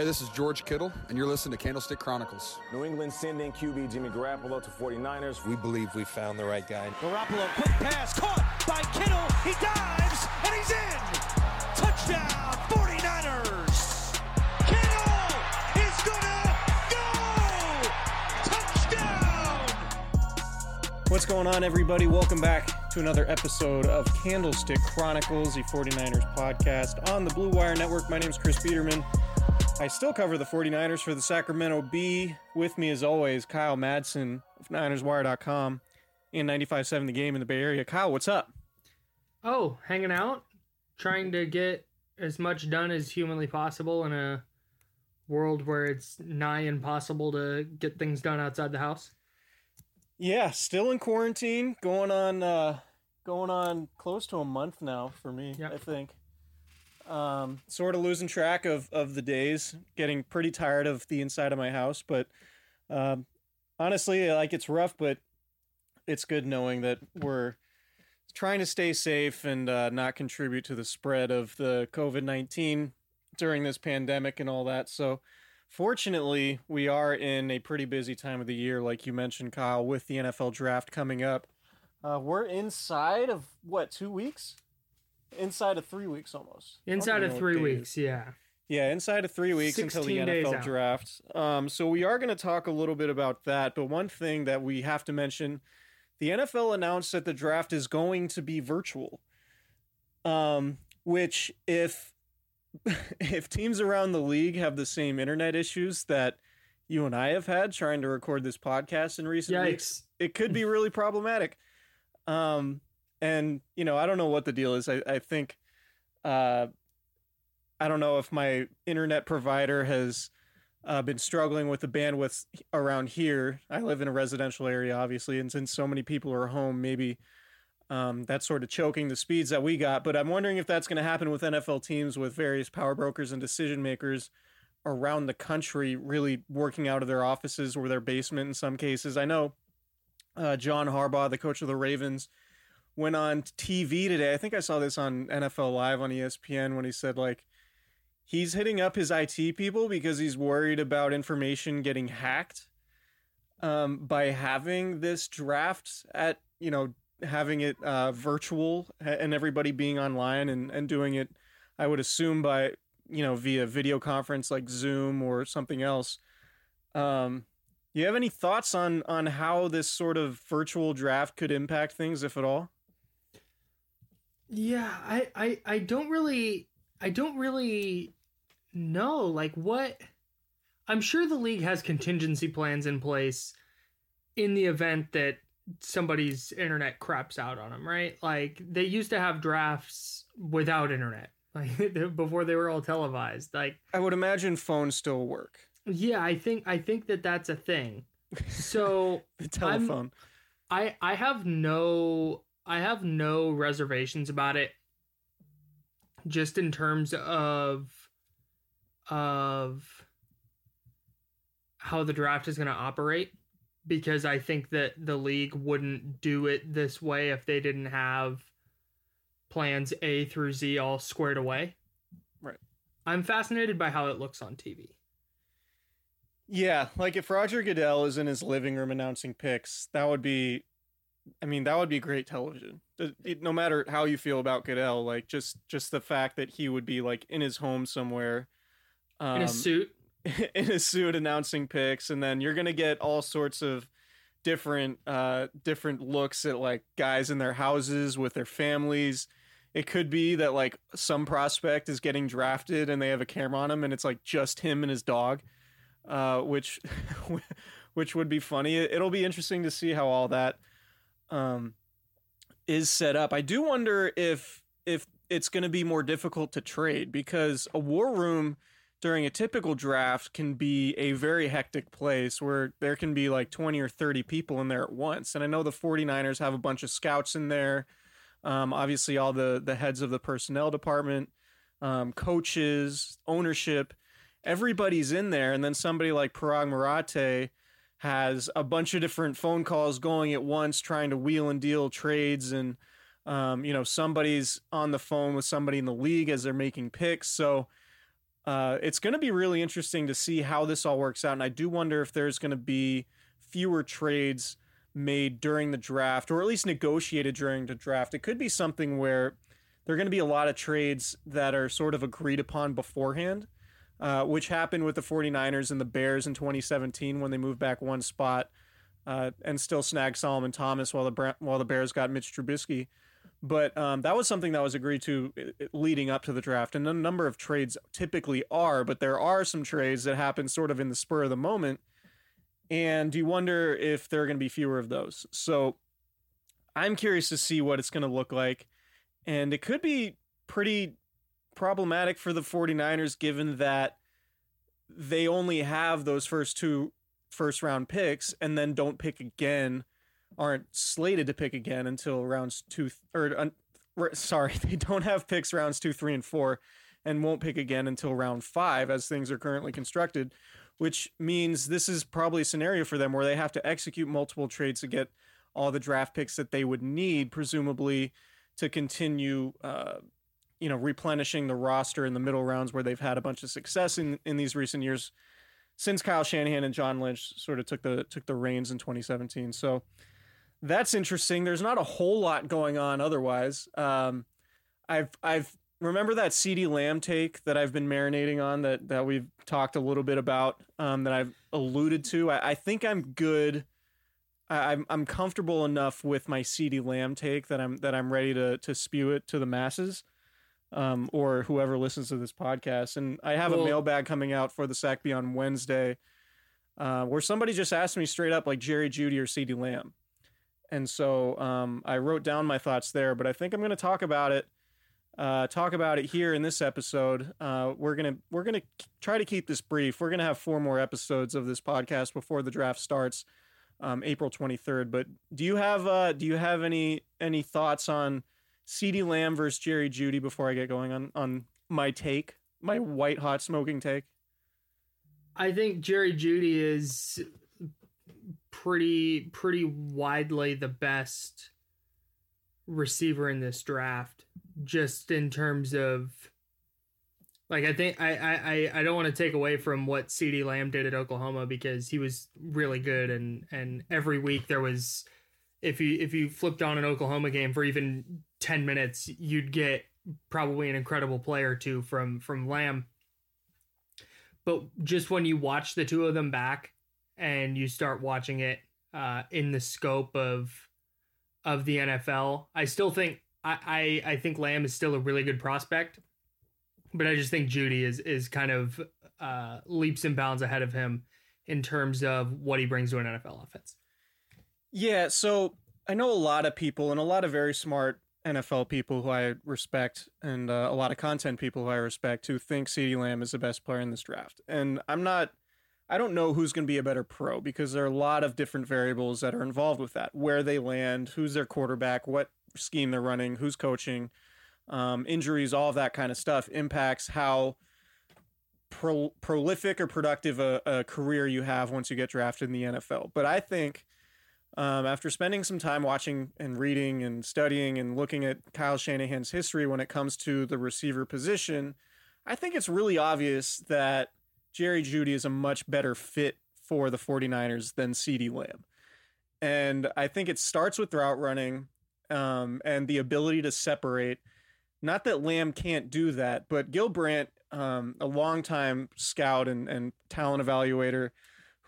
Hey, this is George Kittle, and you're listening to Candlestick Chronicles. New England sending QB Jimmy Garoppolo to 49ers. We believe we found the right guy. Garoppolo, quick pass, caught by Kittle. He dives, and he's in. Touchdown, 49ers. Kittle is gonna go. Touchdown. What's going on, everybody? Welcome back to another episode of Candlestick Chronicles, the 49ers podcast on the Blue Wire Network. My name is Chris Biderman. I still cover the 49ers for the Sacramento Bee. With me, as always, Kyle Madsen of NinersWire.com and 95.7 The Game in the Bay Area. Kyle, what's up? Oh, hanging out, trying to get as much done as humanly possible in a world where it's nigh impossible to get things done outside the house. Yeah, still in quarantine, going on uh going on close to a month now for me, Yep. I think. Um sort of losing track of of the days, getting pretty tired of the inside of my house, but um honestly, like it's rough, but it's good knowing that we're trying to stay safe and uh, not contribute to the spread of the COVID 19 during this pandemic and all that. So, fortunately, we are in a pretty busy time of the year, like you mentioned, Kyle, with the NFL draft coming up. Uh, we're inside of what, two weeks? Inside of three weeks almost. Inside of three weeks, is. yeah. Yeah, inside of three weeks until the NFL draft. Um, so we are going to talk a little bit about that. But one thing that we have to mention the NFL announced that the draft is going to be virtual. Um, which, if if teams around the league have the same internet issues that you and I have had trying to record this podcast in recent weeks, it could be really problematic. Um, and you know, I don't know what the deal is. I, I think, uh, I don't know if my internet provider has uh, been struggling with the bandwidth around here. I live in a residential area, obviously, and since so many people are home, maybe um, that's sort of choking the speeds that we got. But I'm wondering if that's going to happen with NFL teams, with various power brokers and decision makers around the country really working out of their offices or their basement in some cases. I know uh, John Harbaugh, the coach of the Ravens, went on TV today. I think I saw this on NFL Live on ESPN when he said like he's hitting up his IT people because he's worried about information getting hacked. um, by having this draft at you know having it uh, virtual and everybody being online and, and doing it i would assume by you know via video conference like zoom or something else um, you have any thoughts on on how this sort of virtual draft could impact things if at all Yeah, I, I I don't really I don't really know like what I'm sure the league has contingency plans in place in the event that somebody's internet craps out on them, right? Like they used to have drafts without internet, like before they were all televised. Like i would imagine phones still work yeah, I think I think that that's a thing. So the telephone I I have no I have no reservations about it just in terms of of how the draft is going to operate because I think that the league wouldn't do it this way if they didn't have plans A through Z all squared away. Right. I'm fascinated by how it looks on TV. Yeah, like if Roger Goodell is in his living room announcing picks, that would be, I mean, that would be great television. It- it- no matter how you feel about Goodell, like just just the fact that he would be like in his home somewhere, um, In a suit, in a suit announcing picks, and then you're gonna get all sorts of different uh different looks at like guys in their houses with their families. It could be that like some prospect is getting drafted and they have a camera on him and it's like just him and his dog, uh, which which would be funny. It'll be interesting to see how all that um, is set up. I do wonder if if it's going to be more difficult to trade because a war room during a typical draft can be a very hectic place where there can be like 20 or 30 people in there at once. And I know the 49ers have a bunch of scouts in there. Um, obviously, all the, the heads of the personnel department, um, coaches, ownership, everybody's in there. And then somebody like Paraag Marathe has a bunch of different phone calls going at once, trying to wheel and deal trades. And, um, you know, somebody's on the phone with somebody in the league as they're making picks. So, uh, it's going to be really interesting to see how this all works out. And I do wonder if there's going to be fewer trades made during the draft or at least negotiated during the draft. It could be something where there are going to be a lot of trades that are sort of agreed upon beforehand, uh, which happened with the 49ers and the Bears in 2017 when they moved back one spot uh, and still snagged Solomon Thomas while the while the Bears got Mitch Trubisky. But um, that was something that was agreed to uh, leading up to the draft, and a number of trades typically are. But there are some trades that happen sort of in the spur of the moment, and you wonder if there are going to be fewer of those. So I'm curious to see what it's going to look like, and it could be pretty problematic for the 49ers given that they only have those first two first round picks and then don't pick again aren't slated to pick again until rounds two or uh, sorry they don't have picks rounds two three and four and won't pick again until round five as things are currently constructed which means this is probably a scenario for them where they have to execute multiple trades to get all the draft picks that they would need presumably to continue uh, you know replenishing the roster in the middle rounds where they've had a bunch of success in in these recent years since Kyle Shanahan and John Lynch sort of took the took the reins in 2017. So that's interesting. There's not a whole lot going on otherwise. Um, I've I've remember that CeeDee Lamb take that I've been marinating on that that we've talked a little bit about um, that I've alluded to. I, I think I'm good. I, I'm I'm comfortable enough with my CeeDee Lamb take that I'm that I'm ready to to spew it to the masses. Um, or whoever listens to this podcast. And I have a mailbag coming out for the SACB on Wednesday uh, where somebody just asked me straight up, like Jerry Jeudy or CeeDee Lamb. And so um, I wrote down my thoughts there, but I think I'm going to talk about it. Uh, talk about it here in this episode. Uh, we're gonna we're gonna try to keep this brief. We're gonna have four more episodes of this podcast before the draft starts, um, April 23rd. But do you have uh, do you have any any thoughts on CeeDee Lamb versus Jerry Jeudy before I get going on on my take, my white hot smoking take? I think Jerry Jeudy is pretty pretty widely the best receiver in this draft just in terms of Like I think I I I don't want to take away from what CeeDee Lamb did at Oklahoma because he was really good and and every week there was if you if you flipped on an Oklahoma game for even 10 minutes you'd get probably an incredible play or two from from Lamb. But just when you watch the two of them back and you start watching it uh, in the scope of of the NFL, I still think I, I I think Lamb is still a really good prospect but I just think Jeudy is is kind of uh, leaps and bounds ahead of him in terms of what he brings to an NFL offense. Yeah, so I know a lot of people and a lot of very smart NFL people who I respect and uh, a lot of content people who I respect who think CeeDee Lamb is the best player in this draft. And I'm not I don't know who's going to be a better pro because there are a lot of different variables that are involved with that. Where they land, who's their quarterback, what scheme they're running, who's coaching, um, injuries, all of that kind of stuff impacts how pro- prolific or productive a, a, career you have once you get drafted in the NFL. But I think um, after spending some time watching and reading and studying and looking at Kyle Shanahan's history when it comes to the receiver position, I think it's really obvious that Jerry Jeudy is a much better fit for the 49ers than CeeDee Lamb. And I think it starts with route running um, and the ability to separate – not that Lamb can't do that, but Gil Brandt, um, a longtime scout and, and talent evaluator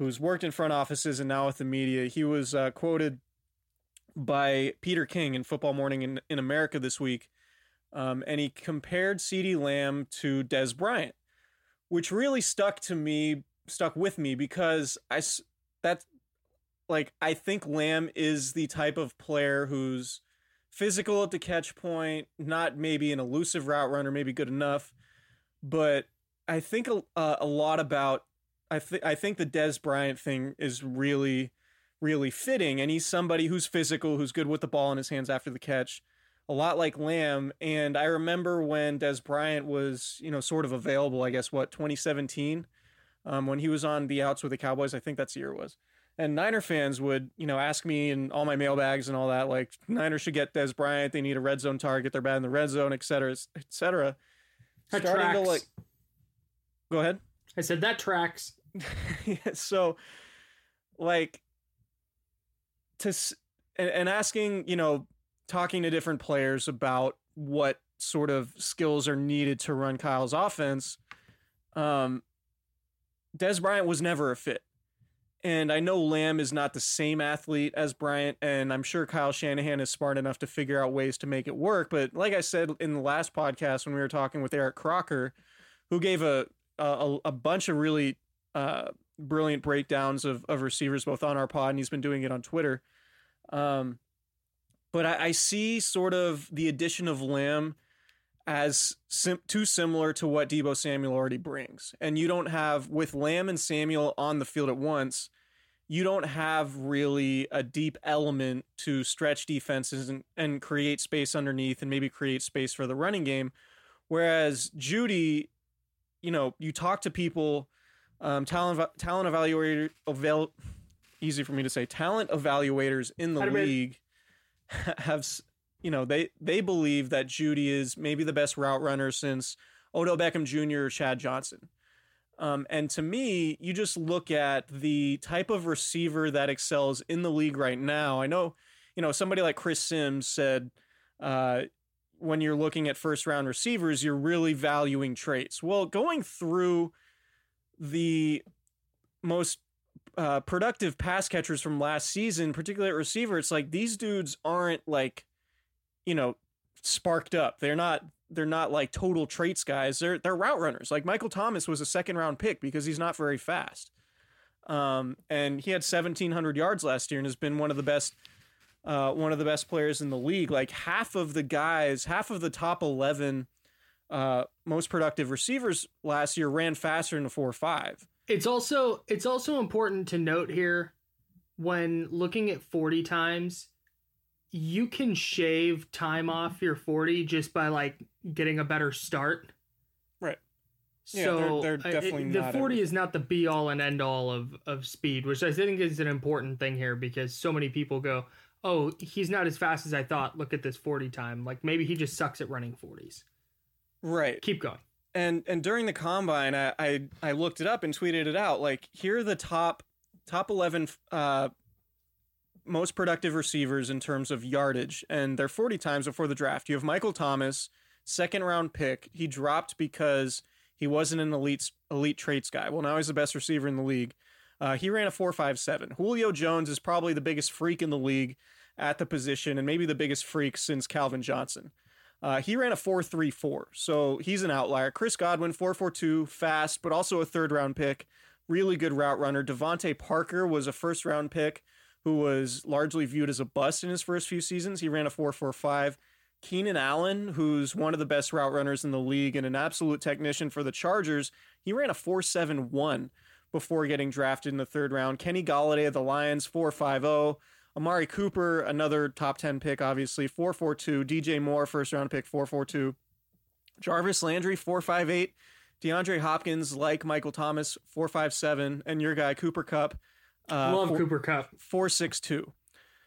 who's worked in front offices and now with the media, he was uh, quoted by Peter King in Football Morning in, in America this week. Um, and he compared CeeDee Lamb to Dez Bryant, which really stuck to me, stuck with me because I, that's like, I think Lamb is the type of player who's physical at the catch point, not maybe an elusive route runner, maybe good enough, but I think a, uh, a lot about I think I think the Dez Bryant thing is really really fitting and he's somebody who's physical, who's good with the ball in his hands after the catch. A lot like Lamb, and I remember when Dez Bryant was, you know, sort of available. I guess what 2017, um, when he was on the outs with the Cowboys. I think that's the year it was and Niner fans would, you know, ask me and all my mailbags and all that, like Niners should get Dez Bryant. They need a red zone target. They're bad in the red zone, et cetera, et cetera. That Starting tracks. to like, go ahead. I said that tracks. so, like, to and, and asking, you know, talking to different players about what sort of skills are needed to run Kyle's offense. Um, Dez Bryant was never a fit and I know Lamb is not the same athlete as Bryant, and I'm sure Kyle Shanahan is smart enough to figure out ways to make it work. But like I said in the last podcast when we were talking with Eric Crocker, who gave a a, a bunch of really uh, brilliant breakdowns of, of receivers both on our pod and he's been doing it on Twitter. Um, but I, I see sort of the addition of Lamb as sim- too similar to what Deebo Samuel already brings. And you don't have, with Lamb and Samuel on the field at once, you don't have really a deep element to stretch defenses and, and create space underneath and maybe create space for the running game. Whereas Jeudy, you know, you talk to people, um, talent talent evaluator, eval, easy for me to say, talent evaluators in the league have you know, they they believe that Jeudy is maybe the best route runner since Odell Beckham Jr. or Chad Johnson. Um, and to me, you just look at the type of receiver that excels in the league right now. I know, you know, somebody like Chris Sims said, uh, when you're looking at first round receivers, you're really valuing traits. Well, going through the most uh, productive pass catchers from last season, particularly at receiver, it's like these dudes aren't like you know, sparked up. They're not they're not like total traits guys. They're they're route runners. Like Michael Thomas was a second round pick because he's not very fast. Um, and he had 1700 yards last year and has been one of the best uh, one of the best players in the league. Like half of the guys, half of the top 11 uh, most productive receivers last year ran faster than a 4-5. It's also it's also important to note here when looking at 40 times you can shave time off your 40 just by like getting a better start. Right. Yeah, so they're, they're definitely it, the 40 everything. is not the be all and end all of, of speed, which I think is an important thing here because so many people go, oh, he's not as fast as I thought. Look at this 40 time. Like maybe he just sucks at running 40s. Right. Keep going. and and during the combine, I, I I looked it up and tweeted it out. Like here are the top top eleven uh, most productive receivers in terms of yardage, and they're forty times before the draft. You have Michael Thomas, second round pick. He dropped because he wasn't an elite elite traits guy. Well, now he's the best receiver in the league. Uh, he ran a four five seven. Julio Jones is probably the biggest freak in the league at the position, and maybe the biggest freak since Calvin Johnson. Uh, he ran a 4.34, so he's an outlier. Chris Godwin, 4.42, fast, but also a third round pick. Really good route runner. DeVante Parker was a first round pick who was largely viewed as a bust in his first few seasons. He ran a 4.45. Keenan Allen, who's one of the best route runners in the league and an absolute technician for the Chargers, he ran a 4.71 before getting drafted in the third round. Kenny Golladay of the Lions, 4.50. Amari Cooper, another top 10 pick, obviously, 442. DJ Moore, first round pick, 442. Jarvis Landry, 458. DeAndre Hopkins, like Michael Thomas, 457. And your guy, Cooper Kupp. Uh, Love four, Cooper Kupp. 462.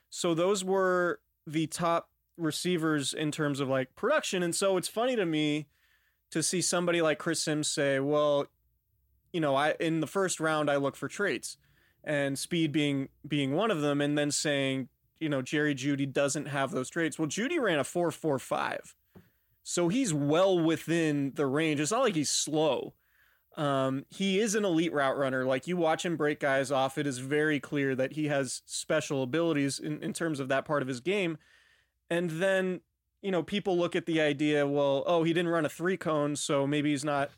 So those were the top receivers in terms of like production. And so it's funny to me to see somebody like Chris Sims say, well, you know, I in the first round I look for traits and speed being being one of them, and then saying, you know, Jerry Jeudy doesn't have those traits. Well, Jeudy ran a four four five, so he's well within the range. It's not like he's slow. Um, he is an elite route runner. Like you watch him break guys off, it is very clear that he has special abilities in, in terms of that part of his game. And then, you know, people look at the idea, well, oh, he didn't run a three cone, so maybe he's not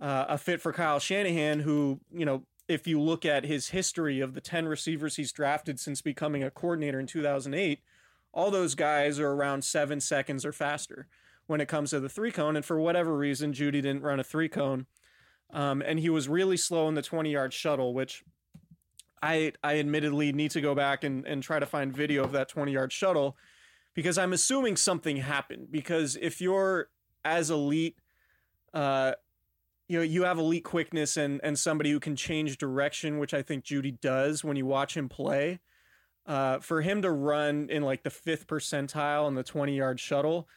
uh, a fit for Kyle Shanahan, who, you know, if you look at his history of the 10 receivers he's drafted since becoming a coordinator in 2008, all those guys are around seven seconds or faster when it comes to the three cone. And for whatever reason, Jeudy didn't run a three cone. Um, and he was really slow in the 20 yard shuttle, which I, I admittedly need to go back and, and try to find video of that 20 yard shuttle because I'm assuming something happened. Because if you're as elite uh, you know you have elite quickness and and somebody who can change direction, which I think Jeudy does when you watch him play. Uh, for him to run in like the fifth percentile in the 20 yard shuttle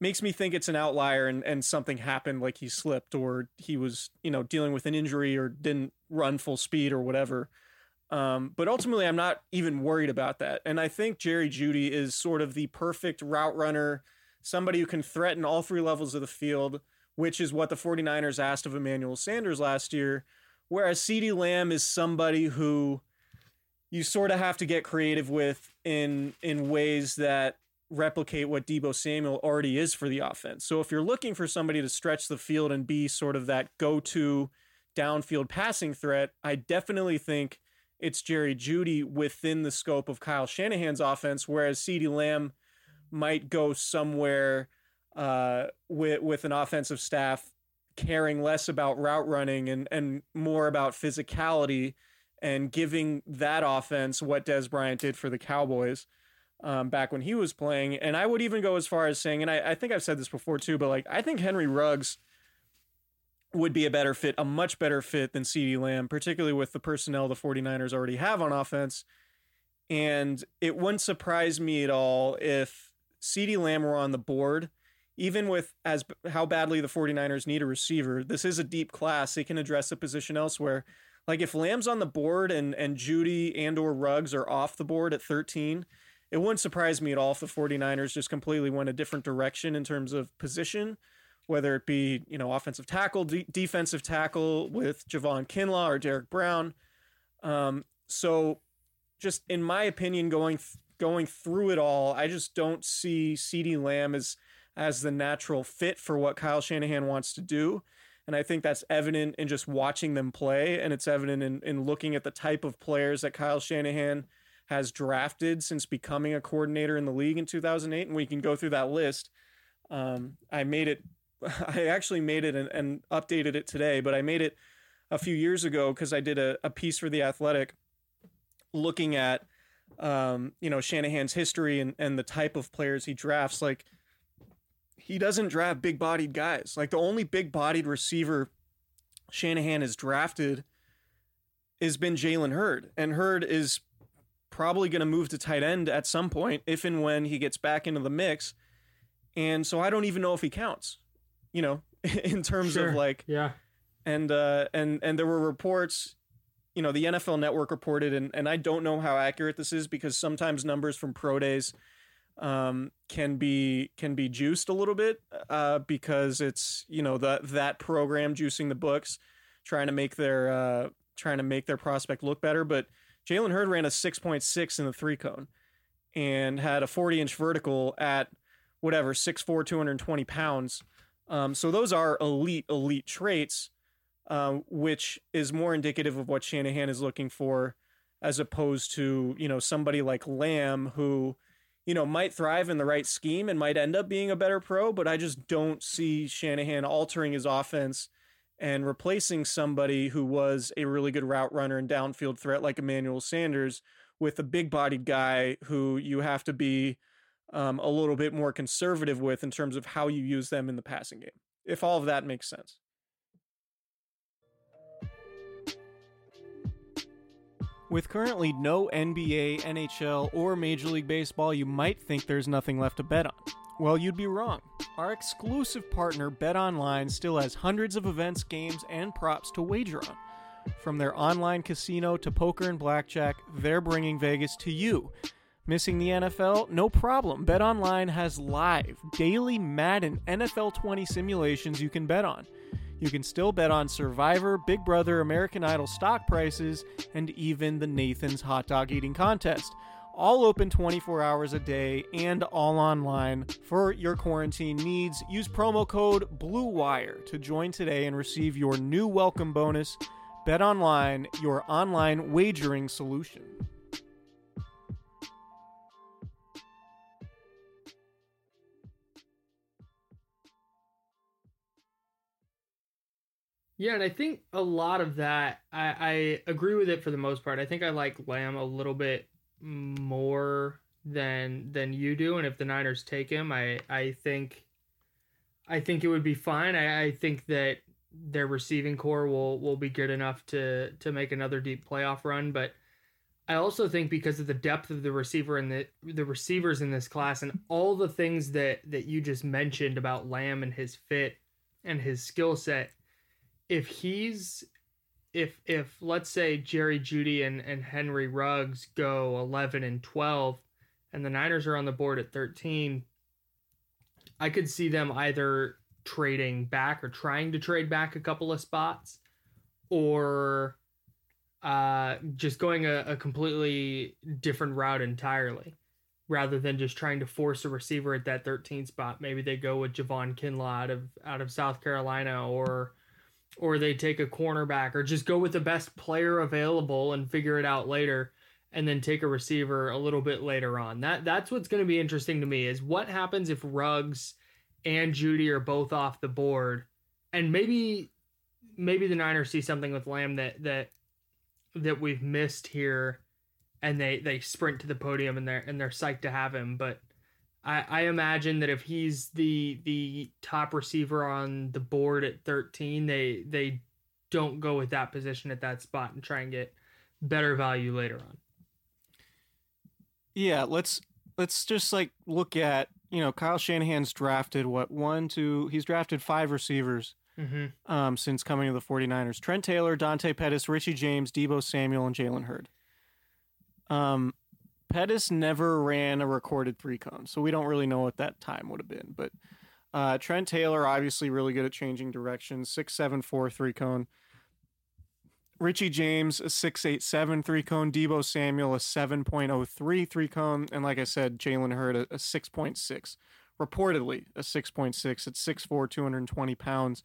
makes me think it's an outlier and, and something happened like he slipped or he was you know dealing with an injury or didn't run full speed or whatever um, but ultimately i'm not even worried about that and i think jerry jeudy is sort of the perfect route runner somebody who can threaten all three levels of the field which is what the 49ers asked of Emmanuel Sanders last year. Whereas CeeDee Lamb is somebody who you sort of have to get creative with in in ways that replicate what Deebo Samuel already is for the offense. So if you're looking for somebody to stretch the field and be sort of that go-to downfield passing threat, I definitely think it's Jerry Jeudy within the scope of Kyle Shanahan's offense, whereas CeeDee Lamb might go somewhere uh, with with an offensive staff caring less about route running and and more about physicality and giving that offense what Dez Bryant did for the Cowboys um, back when he was playing. And I would even go as far as saying, and I, I think I've said this before too, but like I think Henry Ruggs would be a better fit, a much better fit than CeeDee Lamb, particularly with the personnel the 49ers already have on offense. And it wouldn't surprise me at all if CeeDee Lamb were on the board even with as how badly the 49ers need a receiver, this is a deep class. They can address a position elsewhere. Like if Lamb's on the board and and Jeudy and or Ruggs are off the board at 13, it wouldn't surprise me at all if the 49ers just completely went a different direction in terms of position, whether it be, you know, offensive tackle, de- defensive tackle with Javon Kinlaw or Derek Brown. Um, so just in my opinion going th- going through it all, I just don't see CeeDee Lamb as as the natural fit for what Kyle Shanahan wants to do. And I think that's evident in just watching them play. And it's evident in, in looking at the type of players that Kyle Shanahan has drafted since becoming a coordinator in the league in 2008. And we can go through that list. Um, I made it, I actually made it and, and, updated it today, but I made it a few years ago because I did a, a, piece for The Athletic looking at, um, you know, Shanahan's history and, and the type of players he drafts. Like, he doesn't draft big bodied guys. Like the only big bodied receiver Shanahan has drafted has been Jalen Hurd. And Hurd is probably going to move to tight end at some point if and when he gets back into the mix. And so I don't even know if he counts. You know, in terms Sure. of like Yeah. and uh and and there were reports you know the NFL network reported and and I don't know how accurate this is because sometimes numbers from pro days um can be can be juiced a little bit uh because it's you know that that program juicing the books trying to make their uh trying to make their prospect look better. But Jalen Hurd ran a 6.6 in the three cone and had a 40 inch vertical at whatever 6'4 220 pounds. Um, so those are elite elite traits um, which is more indicative of what Shanahan is looking for, as opposed to you know somebody like Lamb who, you know, might thrive in the right scheme and might end up being a better pro. But I just don't see Shanahan altering his offense and replacing somebody who was a really good route runner and downfield threat like Emmanuel Sanders with a big-bodied guy who you have to be um, a little bit more conservative with in terms of how you use them in the passing game. If all of that makes sense. With currently no NBA, NHL, or Major League Baseball, you might think there's nothing left to bet on. Well, you'd be wrong. Our exclusive partner, BetOnline, still has hundreds of events, games, and props to wager on. From their online casino to poker and blackjack, they're bringing Vegas to you. Missing the NFL? No problem. BetOnline has live, daily Madden NFL 20 simulations you can bet on. You can still bet on Survivor, Big Brother, American Idol stock prices, and even the Nathan's hot dog eating contest. All open 24 hours a day and all online. For your quarantine needs, use promo code BLUEWIRE to join today and receive your new welcome bonus. Bet online, your online wagering solution. Yeah, and I think a lot of that, I, I agree with it for the most part. I think I like Lamb a little bit more than than you do, and if the Niners take him, I I think I think it would be fine. I, I think that their receiving corps will will be good enough to to make another deep playoff run, but I also think because of the depth of the receiver and the the receivers in this class and all the things that that you just mentioned about Lamb and his fit and his skill set, if he's if if let's say Jerry Jeudy and, and Henry Ruggs go eleven and twelve and the Niners are on the board at thirteen, I could see them either trading back or trying to trade back a couple of spots or uh, just going a, a completely different route entirely rather than just trying to force a receiver at that 13 spot. Maybe they go with Javon Kinlaw out of out of South Carolina or or they take a cornerback or just go with the best player available and figure it out later and then take a receiver a little bit later on. That that's what's going to be interesting to me is what happens if Ruggs and Jeudy are both off the board and maybe maybe the Niners see something with Lamb that that that we've missed here and they they sprint to the podium and they're and they're psyched to have him but I, I imagine that if he's the the top receiver on the board at 13 they they don't go with that position at that spot and try and get better value later on Yeah, let's let's just like look at you know Kyle Shanahan's drafted what one two he's drafted five receivers mm-hmm. um, since coming to the 49ers. Trent Taylor, Dante Pettis, Richie James, Deebo Samuel, and Jalen Hurd. Um, Pettis never ran a recorded three cone, so we don't really know what that time would have been. But uh, Trent Taylor, obviously really good at changing directions, six seven four three cone. Richie James, a six eight seven three cone. Deebo Samuel, a 7.03 three cone. And like I said, Jalen Hurd, a, a 6.6. Reportedly, a 6.6 at 6'4, 220 pounds.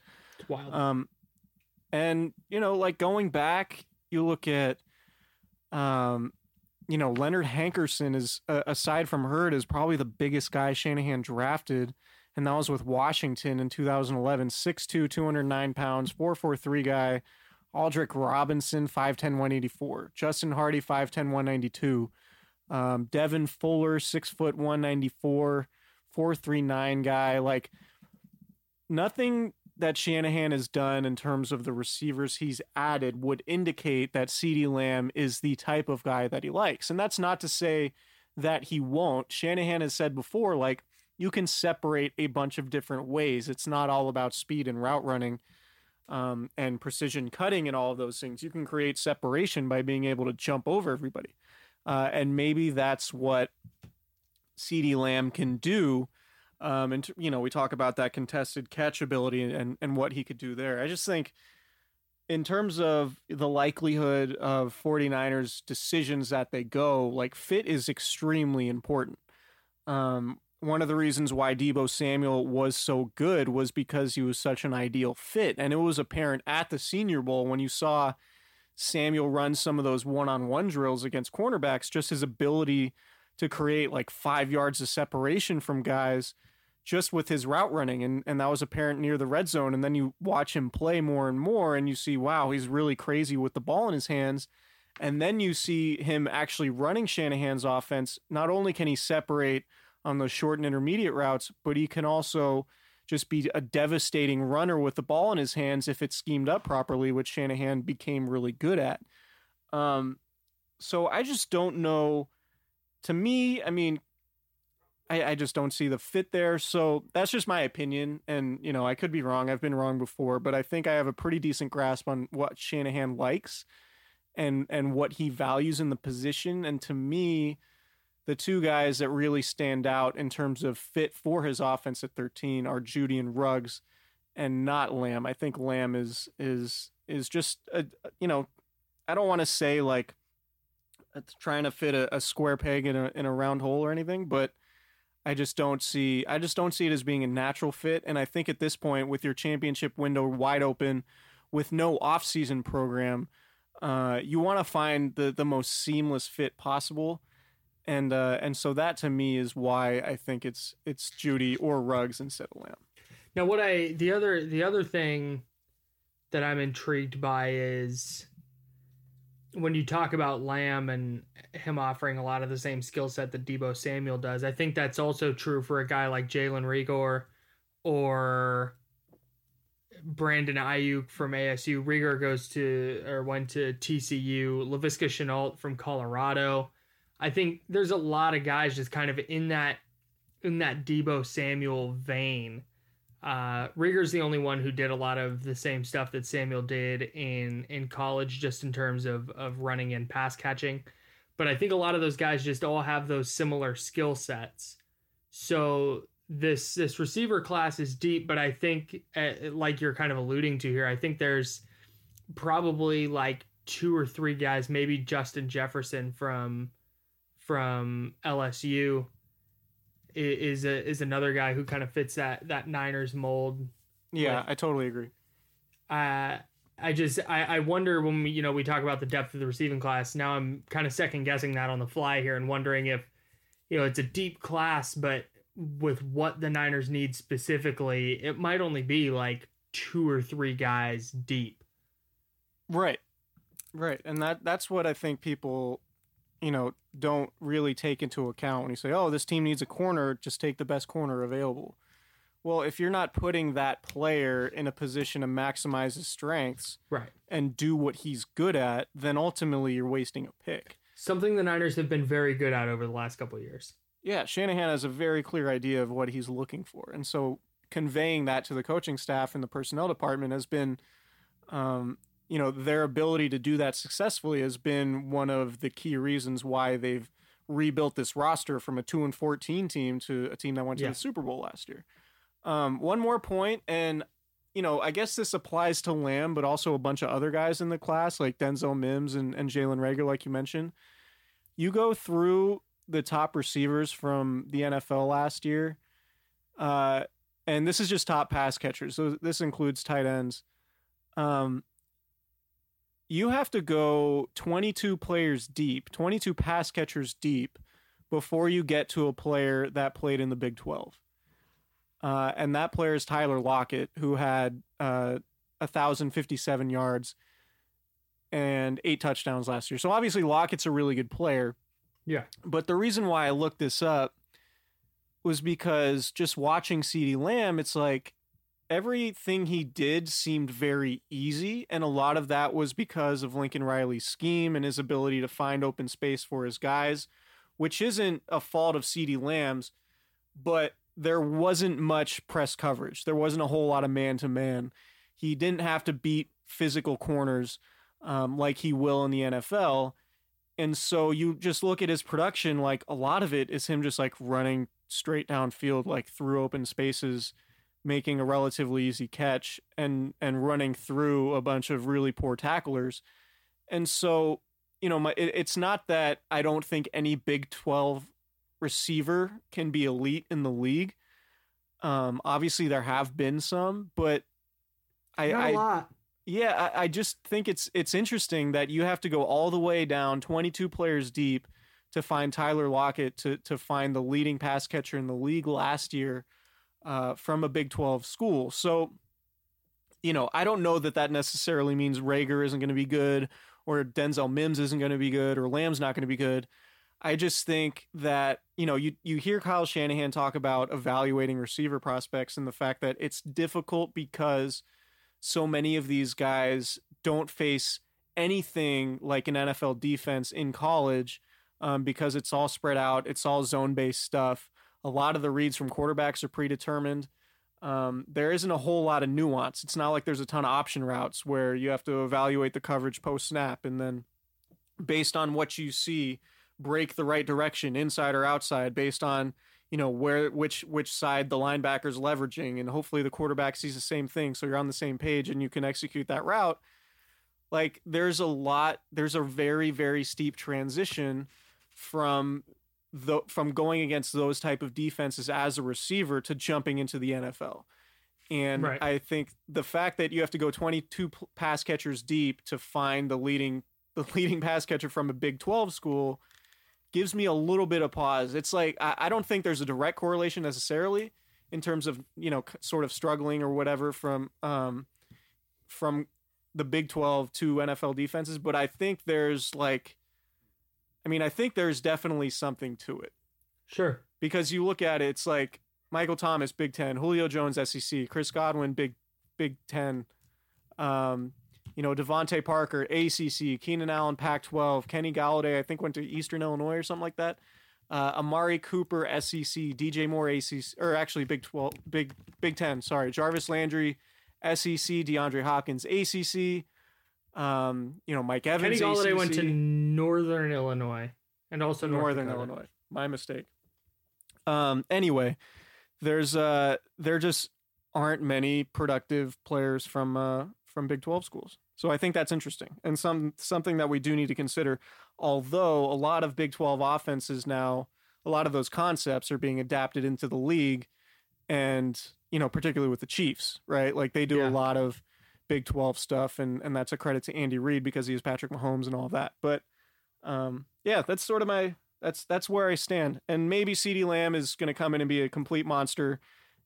wild Um, and you know, like going back, you look at, um, you know, Leonard Hankerson is uh, aside from Hurd is probably the biggest guy Shanahan drafted, and that was with Washington in 2011. 6'2", 209 pounds, four four three guy. Aldrick Robinson, 5'10", 184. Justin Hardy, 5'10", 192. Um, Devin Fuller, six foot 194, 4'39 guy. Like nothing that Shanahan has done in terms of the receivers he's added would indicate that CeeDee Lamb is the type of guy that he likes. And that's not to say that he won't. Shanahan has said before, like, you can separate a bunch of different ways. It's not all about speed and route running um, and precision cutting and all of those things. You can create separation by being able to jump over everybody. Uh, and maybe that's what CeeDee Lamb can do. Um, and, you know, we talk about that contested catch ability and, and what he could do there. I just think, in terms of the likelihood of 49ers decisions that they go, like fit is extremely important. Um, one of the reasons why Deebo Samuel was so good was because he was such an ideal fit. And it was apparent at the Senior Bowl when you saw Samuel run some of those one on one drills against cornerbacks, just his ability to create like five yards of separation from guys just with his route running. And, and that was apparent near the red zone. And then you watch him play more and more, and you see, wow, he's really crazy with the ball in his hands. And then you see him actually running Shanahan's offense. Not only can he separate on those short and intermediate routes, but he can also just be a devastating runner with the ball in his hands if it's schemed up properly, which Shanahan became really good at. Um, so I just don't know. To me, I mean, I, I just don't see the fit there. So that's just my opinion. And, you know, I could be wrong. I've been wrong before, but I think I have a pretty decent grasp on what Shanahan likes and and what he values in the position. And to me, the two guys that really stand out in terms of fit for his offense at 13 are Jeudy and Ruggs and not Lamb. I think Lamb is is is just a, you know, I don't want to say like trying to fit a, a, square peg in a in a round hole or anything, but I just don't see I just don't see it as being a natural fit and I think at this point with your championship window wide open with no off-season program, uh, you want to find the the most seamless fit possible and uh, and so that to me is why I think it's it's Jeudy or Ruggs instead of Lamb. Now, what I the other the other thing that I'm intrigued by is when you talk about Lamb and him offering a lot of the same skill set that Deebo Samuel does. I think that's also true for a guy like Jalen Reagor or Brandon Aiyuk from ASU. Reagor goes to or went to TCU. Laviska Shenault from Colorado. I think there's a lot of guys just kind of in that in that Deebo Samuel vein. Uh, Reagor's the only one who did a lot of the same stuff that Samuel did in in college, just in terms of of running and pass catching. But I think a lot of those guys just all have those similar skill sets. So this this receiver class is deep, but I think, uh, like you're kind of alluding to here, I think there's probably like two or three guys, maybe Justin Jefferson from from LSU is a, is another guy who kind of fits that that Niners mold. Yeah, with, I totally agree. Uh, I just I, I wonder when we you know we talk about the depth of the receiving class. Now I'm kind of second guessing that on the fly here and wondering if you know it's a deep class, but with what the Niners need specifically, it might only be like two or three guys deep. Right. Right. And that that's what I think people you know, don't really take into account when you say, oh, this team needs a corner, just take the best corner available. Well, if you're not putting that player in a position to maximize his strengths right. and do what he's good at, then ultimately you're wasting a pick. Something the Niners have been very good at over the last couple years. Yeah, Shanahan has a very clear idea of what he's looking for. And so conveying that to the coaching staff and the personnel department has been um, you know, their ability to do that successfully has been one of the key reasons why they've rebuilt this roster from a 2 and 14 team to a team that went to yeah. the Super Bowl last year. Um, one more point, and you know, I guess this applies to Lamb, but also a bunch of other guys in the class like Denzel Mims and, and Jalen Reagor, like you mentioned. You go through the top receivers from the NFL last year, uh, and this is just top pass catchers. So this includes tight ends. Um, you have to go 22 players deep, 22 pass catchers deep before you get to a player that played in the Big 12. Uh, and that player is Tyler Lockett, who had uh, 1,057 yards and eight touchdowns last year. So obviously, Lockett's a really good player. Yeah. But the reason why I looked this up was because just watching CeeDee Lamb, it's like everything he did seemed very easy, and a lot of that was because of Lincoln Riley's scheme and his ability to find open space for his guys, which isn't a fault of CeeDee Lamb's, but there wasn't much press coverage. There wasn't a whole lot of man to man. He didn't have to beat physical corners um, like he will in the NFL. And so you just look at his production, like a lot of it is him just like running straight downfield, like through open spaces, making a relatively easy catch and and running through a bunch of really poor tacklers. And so, you know, my it, it's not that I don't think any Big 12 receiver can be elite in the league. Um, obviously there have been some, but I, Not a I lot. yeah, I, I just think it's it's interesting that you have to go all the way down 22 players deep to find Tyler Lockett to to find the leading pass catcher in the league last year uh, from a Big 12 school. So, you know, I don't know that that necessarily means Reagor isn't going to be good or Denzel Mims isn't going to be good or Lamb's not going to be good. I just think that, you know, you, you hear Kyle Shanahan talk about evaluating receiver prospects and the fact that it's difficult because so many of these guys don't face anything like an NFL defense in college um, because it's all spread out, it's all zone based stuff. A lot of the reads from quarterbacks are predetermined. Um, there isn't a whole lot of nuance. It's not like there's a ton of option routes where you have to evaluate the coverage post snap and then, based on what you see, break the right direction, inside or outside, based on you know where which which side the linebacker's leveraging, and hopefully the quarterback sees the same thing, so you're on the same page and you can execute that route. Like there's a lot, there's a very very steep transition from the from going against those type of defenses as a receiver to jumping into the NFL. And Right. I think the fact that you have to go 22 pass catchers deep to find the leading the leading pass catcher from a Big 12 school gives me a little bit of pause. It's like I, I don't think there's a direct correlation necessarily in terms of you know sort of struggling or whatever from um from the Big 12 to NFL defenses, but I think there's like I mean, I think there's definitely something to it Sure. because you look at it, it's like Michael Thomas, Big Ten, Julio Jones, SEC, Chris Godwin, Big Big Ten, um, you know, DeVante Parker, ACC, Keenan Allen, Pac-12, Kenny Golladay, I think went to Eastern Illinois or something like that. Uh, Amari Cooper, SEC, DJ Moore, ACC, or actually Big Twelve, Big Big Ten. Sorry, Jarvis Landry, SEC, DeAndre Hopkins, ACC. Um, you know, Mike Kenny Evans, Golladay ACC. went to Northern Illinois and also North Northern Illinois. My mistake. Um. Anyway, there's uh there just aren't many productive players from uh from Big Twelve schools. So I think that's interesting and some something that we do need to consider. Although a lot of Big Twelve offenses now, a lot of those concepts are being adapted into the league, and you know particularly with the Chiefs, right? Like they do Yeah. a lot of Big Twelve stuff, and and that's a credit to Andy Reid because he has Patrick Mahomes and all that. But um, yeah, that's sort of my that's that's where I stand. And maybe CeeDee Lamb is going to come in and be a complete monster,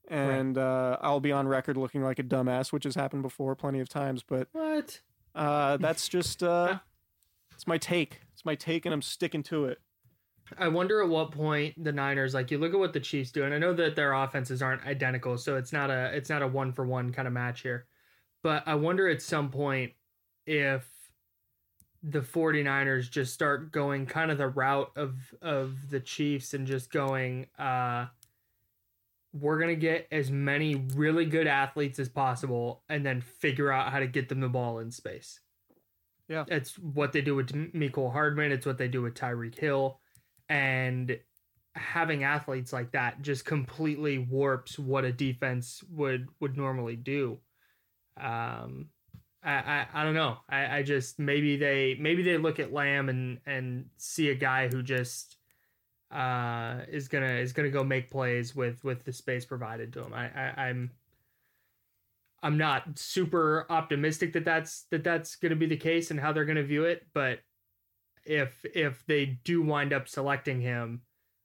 and uh, I'll be on record looking like a dumbass, which has happened before plenty of times. But What? uh, that's just uh, it's my take. It's my take, and I'm sticking to it. I wonder at what point the Niners like you look at what the Chiefs do, and I know that their offenses aren't identical, so it's not a it's not a one for one kind of match here. But I wonder at some point if the 49ers just start going kind of the route of of the Chiefs and just going uh we're going to get as many really good athletes as possible and then figure out how to get them the ball in space. Yeah. It's what they do with Mecole Hardman, it's what they do with Tyreek Hill and having athletes like that just completely warps what a defense would would normally do. Um, I I, I don't know. I, I just maybe they maybe they look at Lamb and and see a guy who just uh is gonna is gonna go make plays with with the space provided to him. I, I I'm I'm not super optimistic that that's that that's gonna be the case and how they're gonna view it, but if if they do wind up selecting him,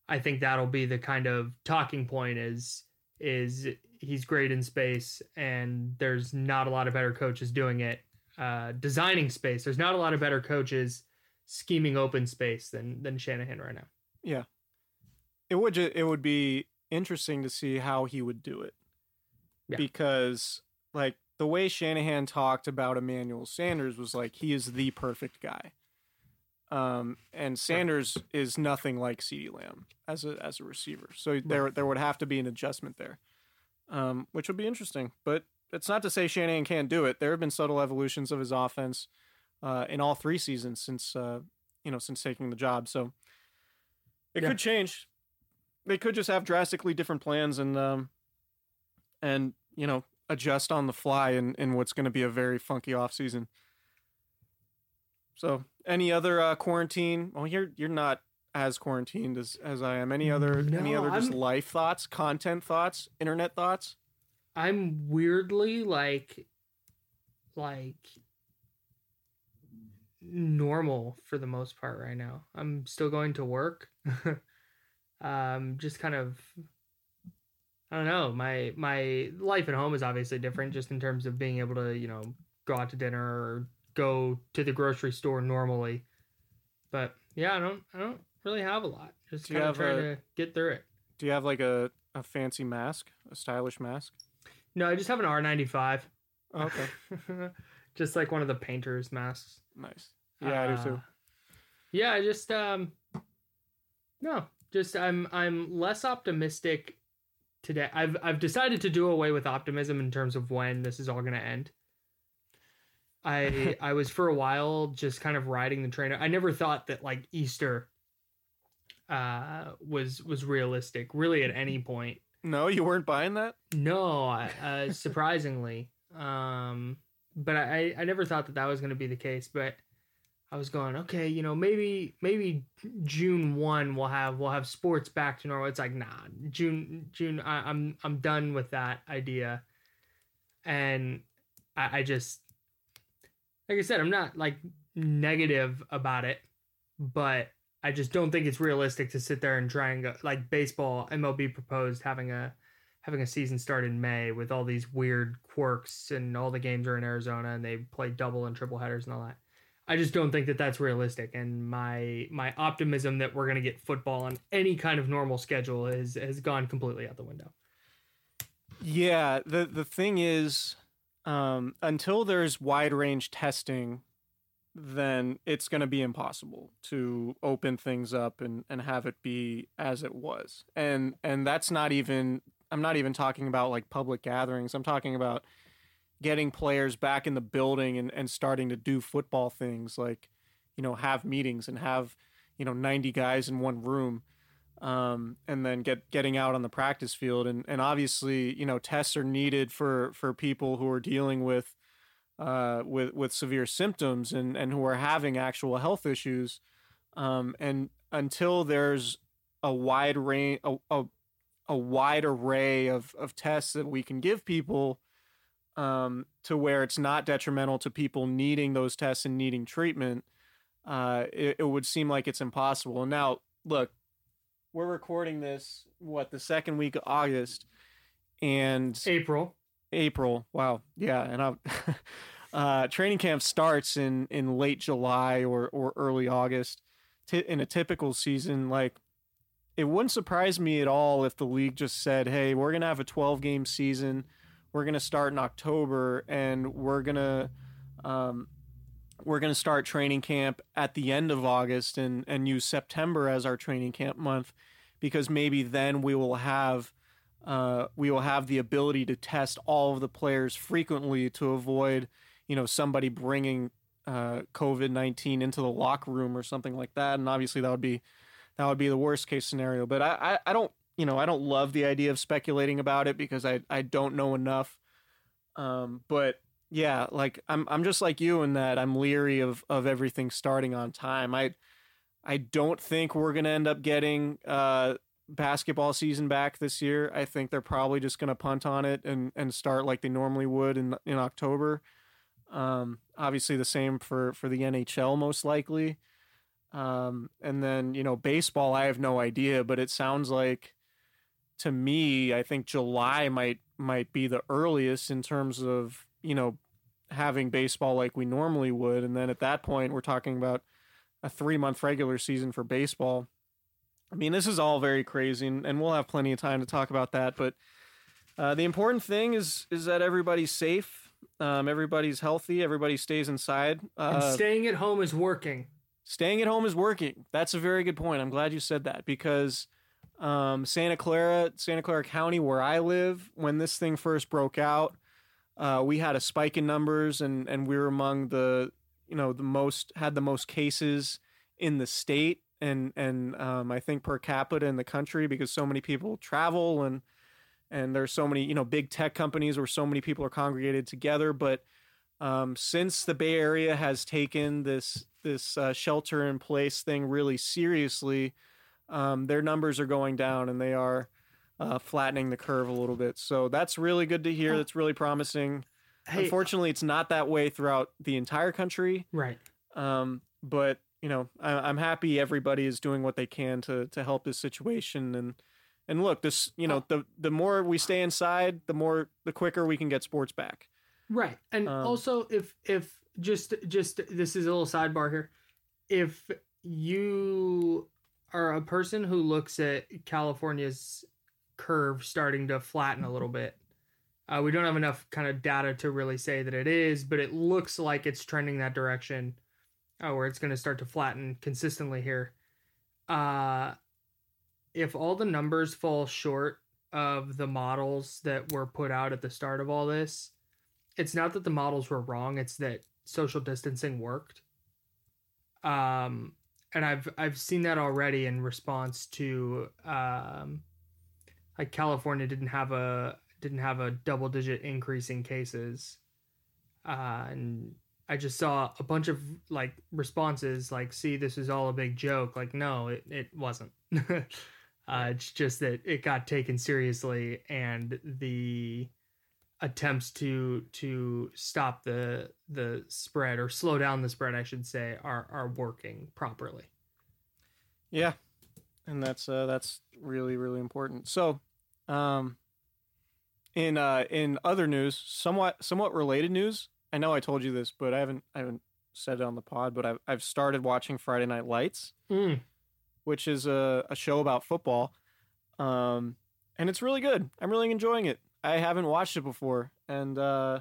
I think that'll be the kind of talking point is is he's great in space and there's not a lot of better coaches doing it. Uh, designing space. There's not a lot of better coaches scheming open space than than Shanahan right now. Yeah, it would ju- it would be interesting to see how he would do it, Yeah. because like the way Shanahan talked about Emmanuel Sanders was like he is the perfect guy. Um, and Sanders is nothing like CeeDee Lamb as a as a receiver. So there there would have to be an adjustment there, um, which would be interesting. But it's not to say Shanahan can't do it. There have been subtle evolutions of his offense uh, in all three seasons since uh, you know since taking the job. So it Yeah. could change. They could just have drastically different plans and um, and you know adjust on the fly in, in what's going to be a very funky off season. So, any other uh, quarantine? Well, you're you're not as quarantined as, as I am. Any other any other just I'm- life thoughts, content thoughts, internet thoughts? I'm weirdly like like normal for the most part right now. I'm still going to work. um just kind of I don't know. My my life at home is obviously different just in terms of being able to, you know, go out to dinner or go to the grocery store normally. But yeah, I don't I don't really have a lot. Just Do kind of trying a- to get through it. Do you have like a, a fancy mask, a stylish mask? No, I just have an R95. Oh, okay, just like one of the painter's masks. nice. Yeah, I do too. Uh, Yeah, I just um no, just I'm I'm less optimistic today. I've I've decided to do away with optimism in terms of when this is all going to end. I I was for a while just kind of riding the train. I never thought that like Easter uh was was realistic really at any point. No, you weren't buying that. No, uh, surprisingly. Um, but I, I never thought that that was going to be the case. But I was going, okay, you know, maybe maybe June one we'll have we'll have sports back to normal. It's like, nah, June June. I, I'm I'm done with that idea. And I, I just, like I said, I'm not like negative about it, but I just don't think it's realistic to sit there and try and go like baseball. MLB proposed having a having a season start in May with all these weird quirks and all the games are in Arizona and they play double and triple headers and all that. I just don't think that that's realistic, and my my optimism that we're gonna get football on any kind of normal schedule has has gone completely out the window. Yeah, the the thing is, um, until there's wide range testing, then it's going to be impossible to open things up and, and have it be as it was. And and that's not even I'm not even talking about like public gatherings. I'm talking about getting players back in the building and, and starting to do football things like, you know, have meetings and have, you know, 90 guys in one room um, and then get getting out on the practice field. And and obviously, you know, tests are needed for for people who are dealing with uh, with with severe symptoms and and who are having actual health issues. Um, and until there's a wide range, a, a, a wide array of of tests that we can give people. Um, to where it's not detrimental to people needing those tests and needing treatment, uh, it, it would seem like it's impossible. And now, look, we're recording this what the second week of August and April. April. Wow, yeah, and I, uh, training camp starts in in late July or or early August. Ti in a typical season, like it wouldn't surprise me at all if the league just said, "Hey, we're gonna have a 12 game season. We're gonna start in October, and we're gonna." Um, we're going to start training camp at the end of August and, and use September as our training camp month because maybe then we will have uh, we will have the ability to test all of the players frequently to avoid you know somebody bringing uh, COVID nineteen into the locker room or something like that and obviously that would be that would be the worst case scenario but I, I, I don't you know I don't love the idea of speculating about it because I, I don't know enough um, but yeah, like I'm I'm just like you in that I'm leery of of everything starting on time. I I don't think we're gonna end up getting uh basketball season back this year. I think they're probably just gonna punt on it and and start like they normally would in in October. Um, obviously the same for for the NHL most likely. Um, and then you know baseball, I have no idea, but it sounds like to me, I think July might might be the earliest in terms of you know having baseball like we normally would, and then at that point, we're talking about a three month regular season for baseball. I mean, this is all very crazy, and, we'll have plenty of time to talk about that. But uh, the important thing is is that everybody's safe, um, everybody's healthy, everybody stays inside. and Uh, staying at home is working. staying at home is working. That's a very good point. I'm glad you said that because um, Santa Clara, Santa Clara County, where I live, when this thing first broke out, uh, we had a spike in numbers, and and we were among the you know the most had the most cases in the state, and and um, I think per capita in the country because so many people travel and and there's so many you know big tech companies where so many people are congregated together, but um, since the Bay Area has taken this this uh, shelter in place thing really seriously, um, their numbers are going down and they are uh, flattening the curve a little bit. So that's really good to hear. That's really promising. Hey, Unfortunately, it's not that way throughout the entire country. right. Um, but you know, I, I'm happy everybody is doing what they can to to help this situation. And and look, this you know, the the more we stay inside, the more the quicker we can get sports back. Right. And Um, also if if just just this is a little sidebar here. If you are a person who looks at California's curve starting to flatten a little bit. Uh, we don't have enough kind of data to really say that it is, but it looks like it's trending that direction uh, where it's going to start to flatten consistently here. Uh, if all the numbers fall short of the models that were put out at the start of all this, it's not that the models were wrong it's that social distancing worked. Um and i've i've seen that already in response to um like california didn't have a didn't have a double digit increase in cases. Uh and i just saw a bunch of like responses like see this is all a big joke. Like no it, it wasn't uh it's just that it got taken seriously and the attempts to to stop the the spread or slow down the spread I should say are are working properly. Yeah, and that's uh, that's really really important. So, um, in uh, in other news, somewhat somewhat related news. I know I told you this, but I haven't I haven't said it on the pod. But I've I've started watching Friday Night Lights, Mm. Which is a, a show about football, um, and it's really good. I'm really enjoying it. I haven't watched it before, and uh,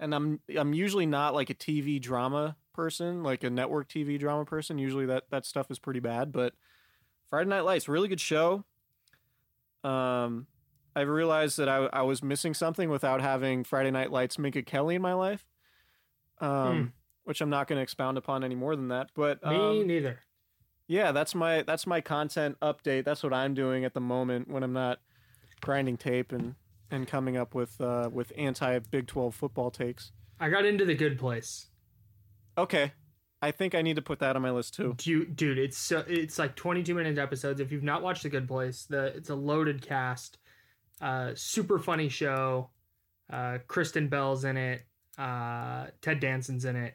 and I'm I'm usually not like a TV drama person, like a network TV drama person. Usually that that stuff is pretty bad, but Friday Night Lights, really good show. Um, I realized that I I was missing something without having Friday Night Lights Minka Kelly in my life. Um, which I'm not going to expound upon any more than that. But Me um, neither. Yeah, that's my that's my content update. That's what I'm doing at the moment when I'm not grinding tape and and coming up with uh, with anti Big 12 football takes. I got into the good place. Okay, I think I need to put that on my list too. Dude, dude, it's so, it's like 22 minute episodes. If you've not watched the good place, the it's a loaded cast. Uh super funny show. Uh Kristen Bell's in it. Uh Ted Danson's in it.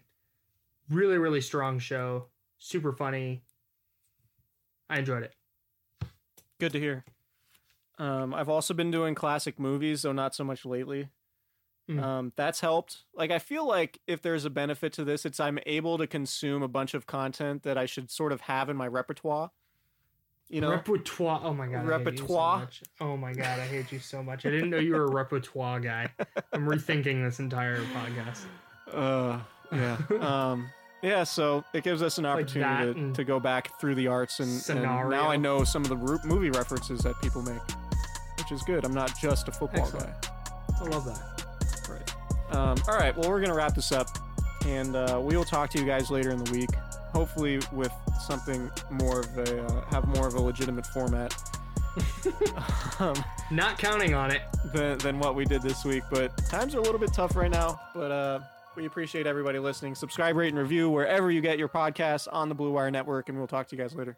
Really really strong show. Super funny. I enjoyed it. Good to hear. Um, I've also been doing classic movies, though not so much lately. Mhm. Um, that's helped. Like I feel like if there's a benefit to this, it's I'm able to consume a bunch of content that I should sort of have in my repertoire. You know, repertoire. Oh my god, you so Repertoire? oh my god, I hate you so much. I didn't know you were a repertoire guy. I'm rethinking this entire podcast. Uh, yeah. um, yeah. So it gives us an opportunity to, to go back through the arts and, and now I know some of the ru- movie references that people make, which is good. I'm not just a football Excellent. guy. I love that. Right. Um, all right. Well, we're gonna wrap this up, and uh, we will talk to you guys later in the week. Hopefully, with something more of a uh, have more of a legitimate format um, Not counting on it. than than what we did this week. But times are a little bit tough right now. But uh, we appreciate everybody listening. Subscribe, rate, and review wherever you get your podcasts on the Blue Wire Network, and we'll talk to you guys later.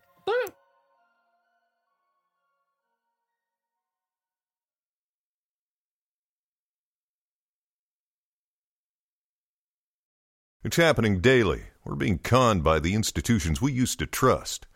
It's happening daily. We're being conned by the institutions we used to trust.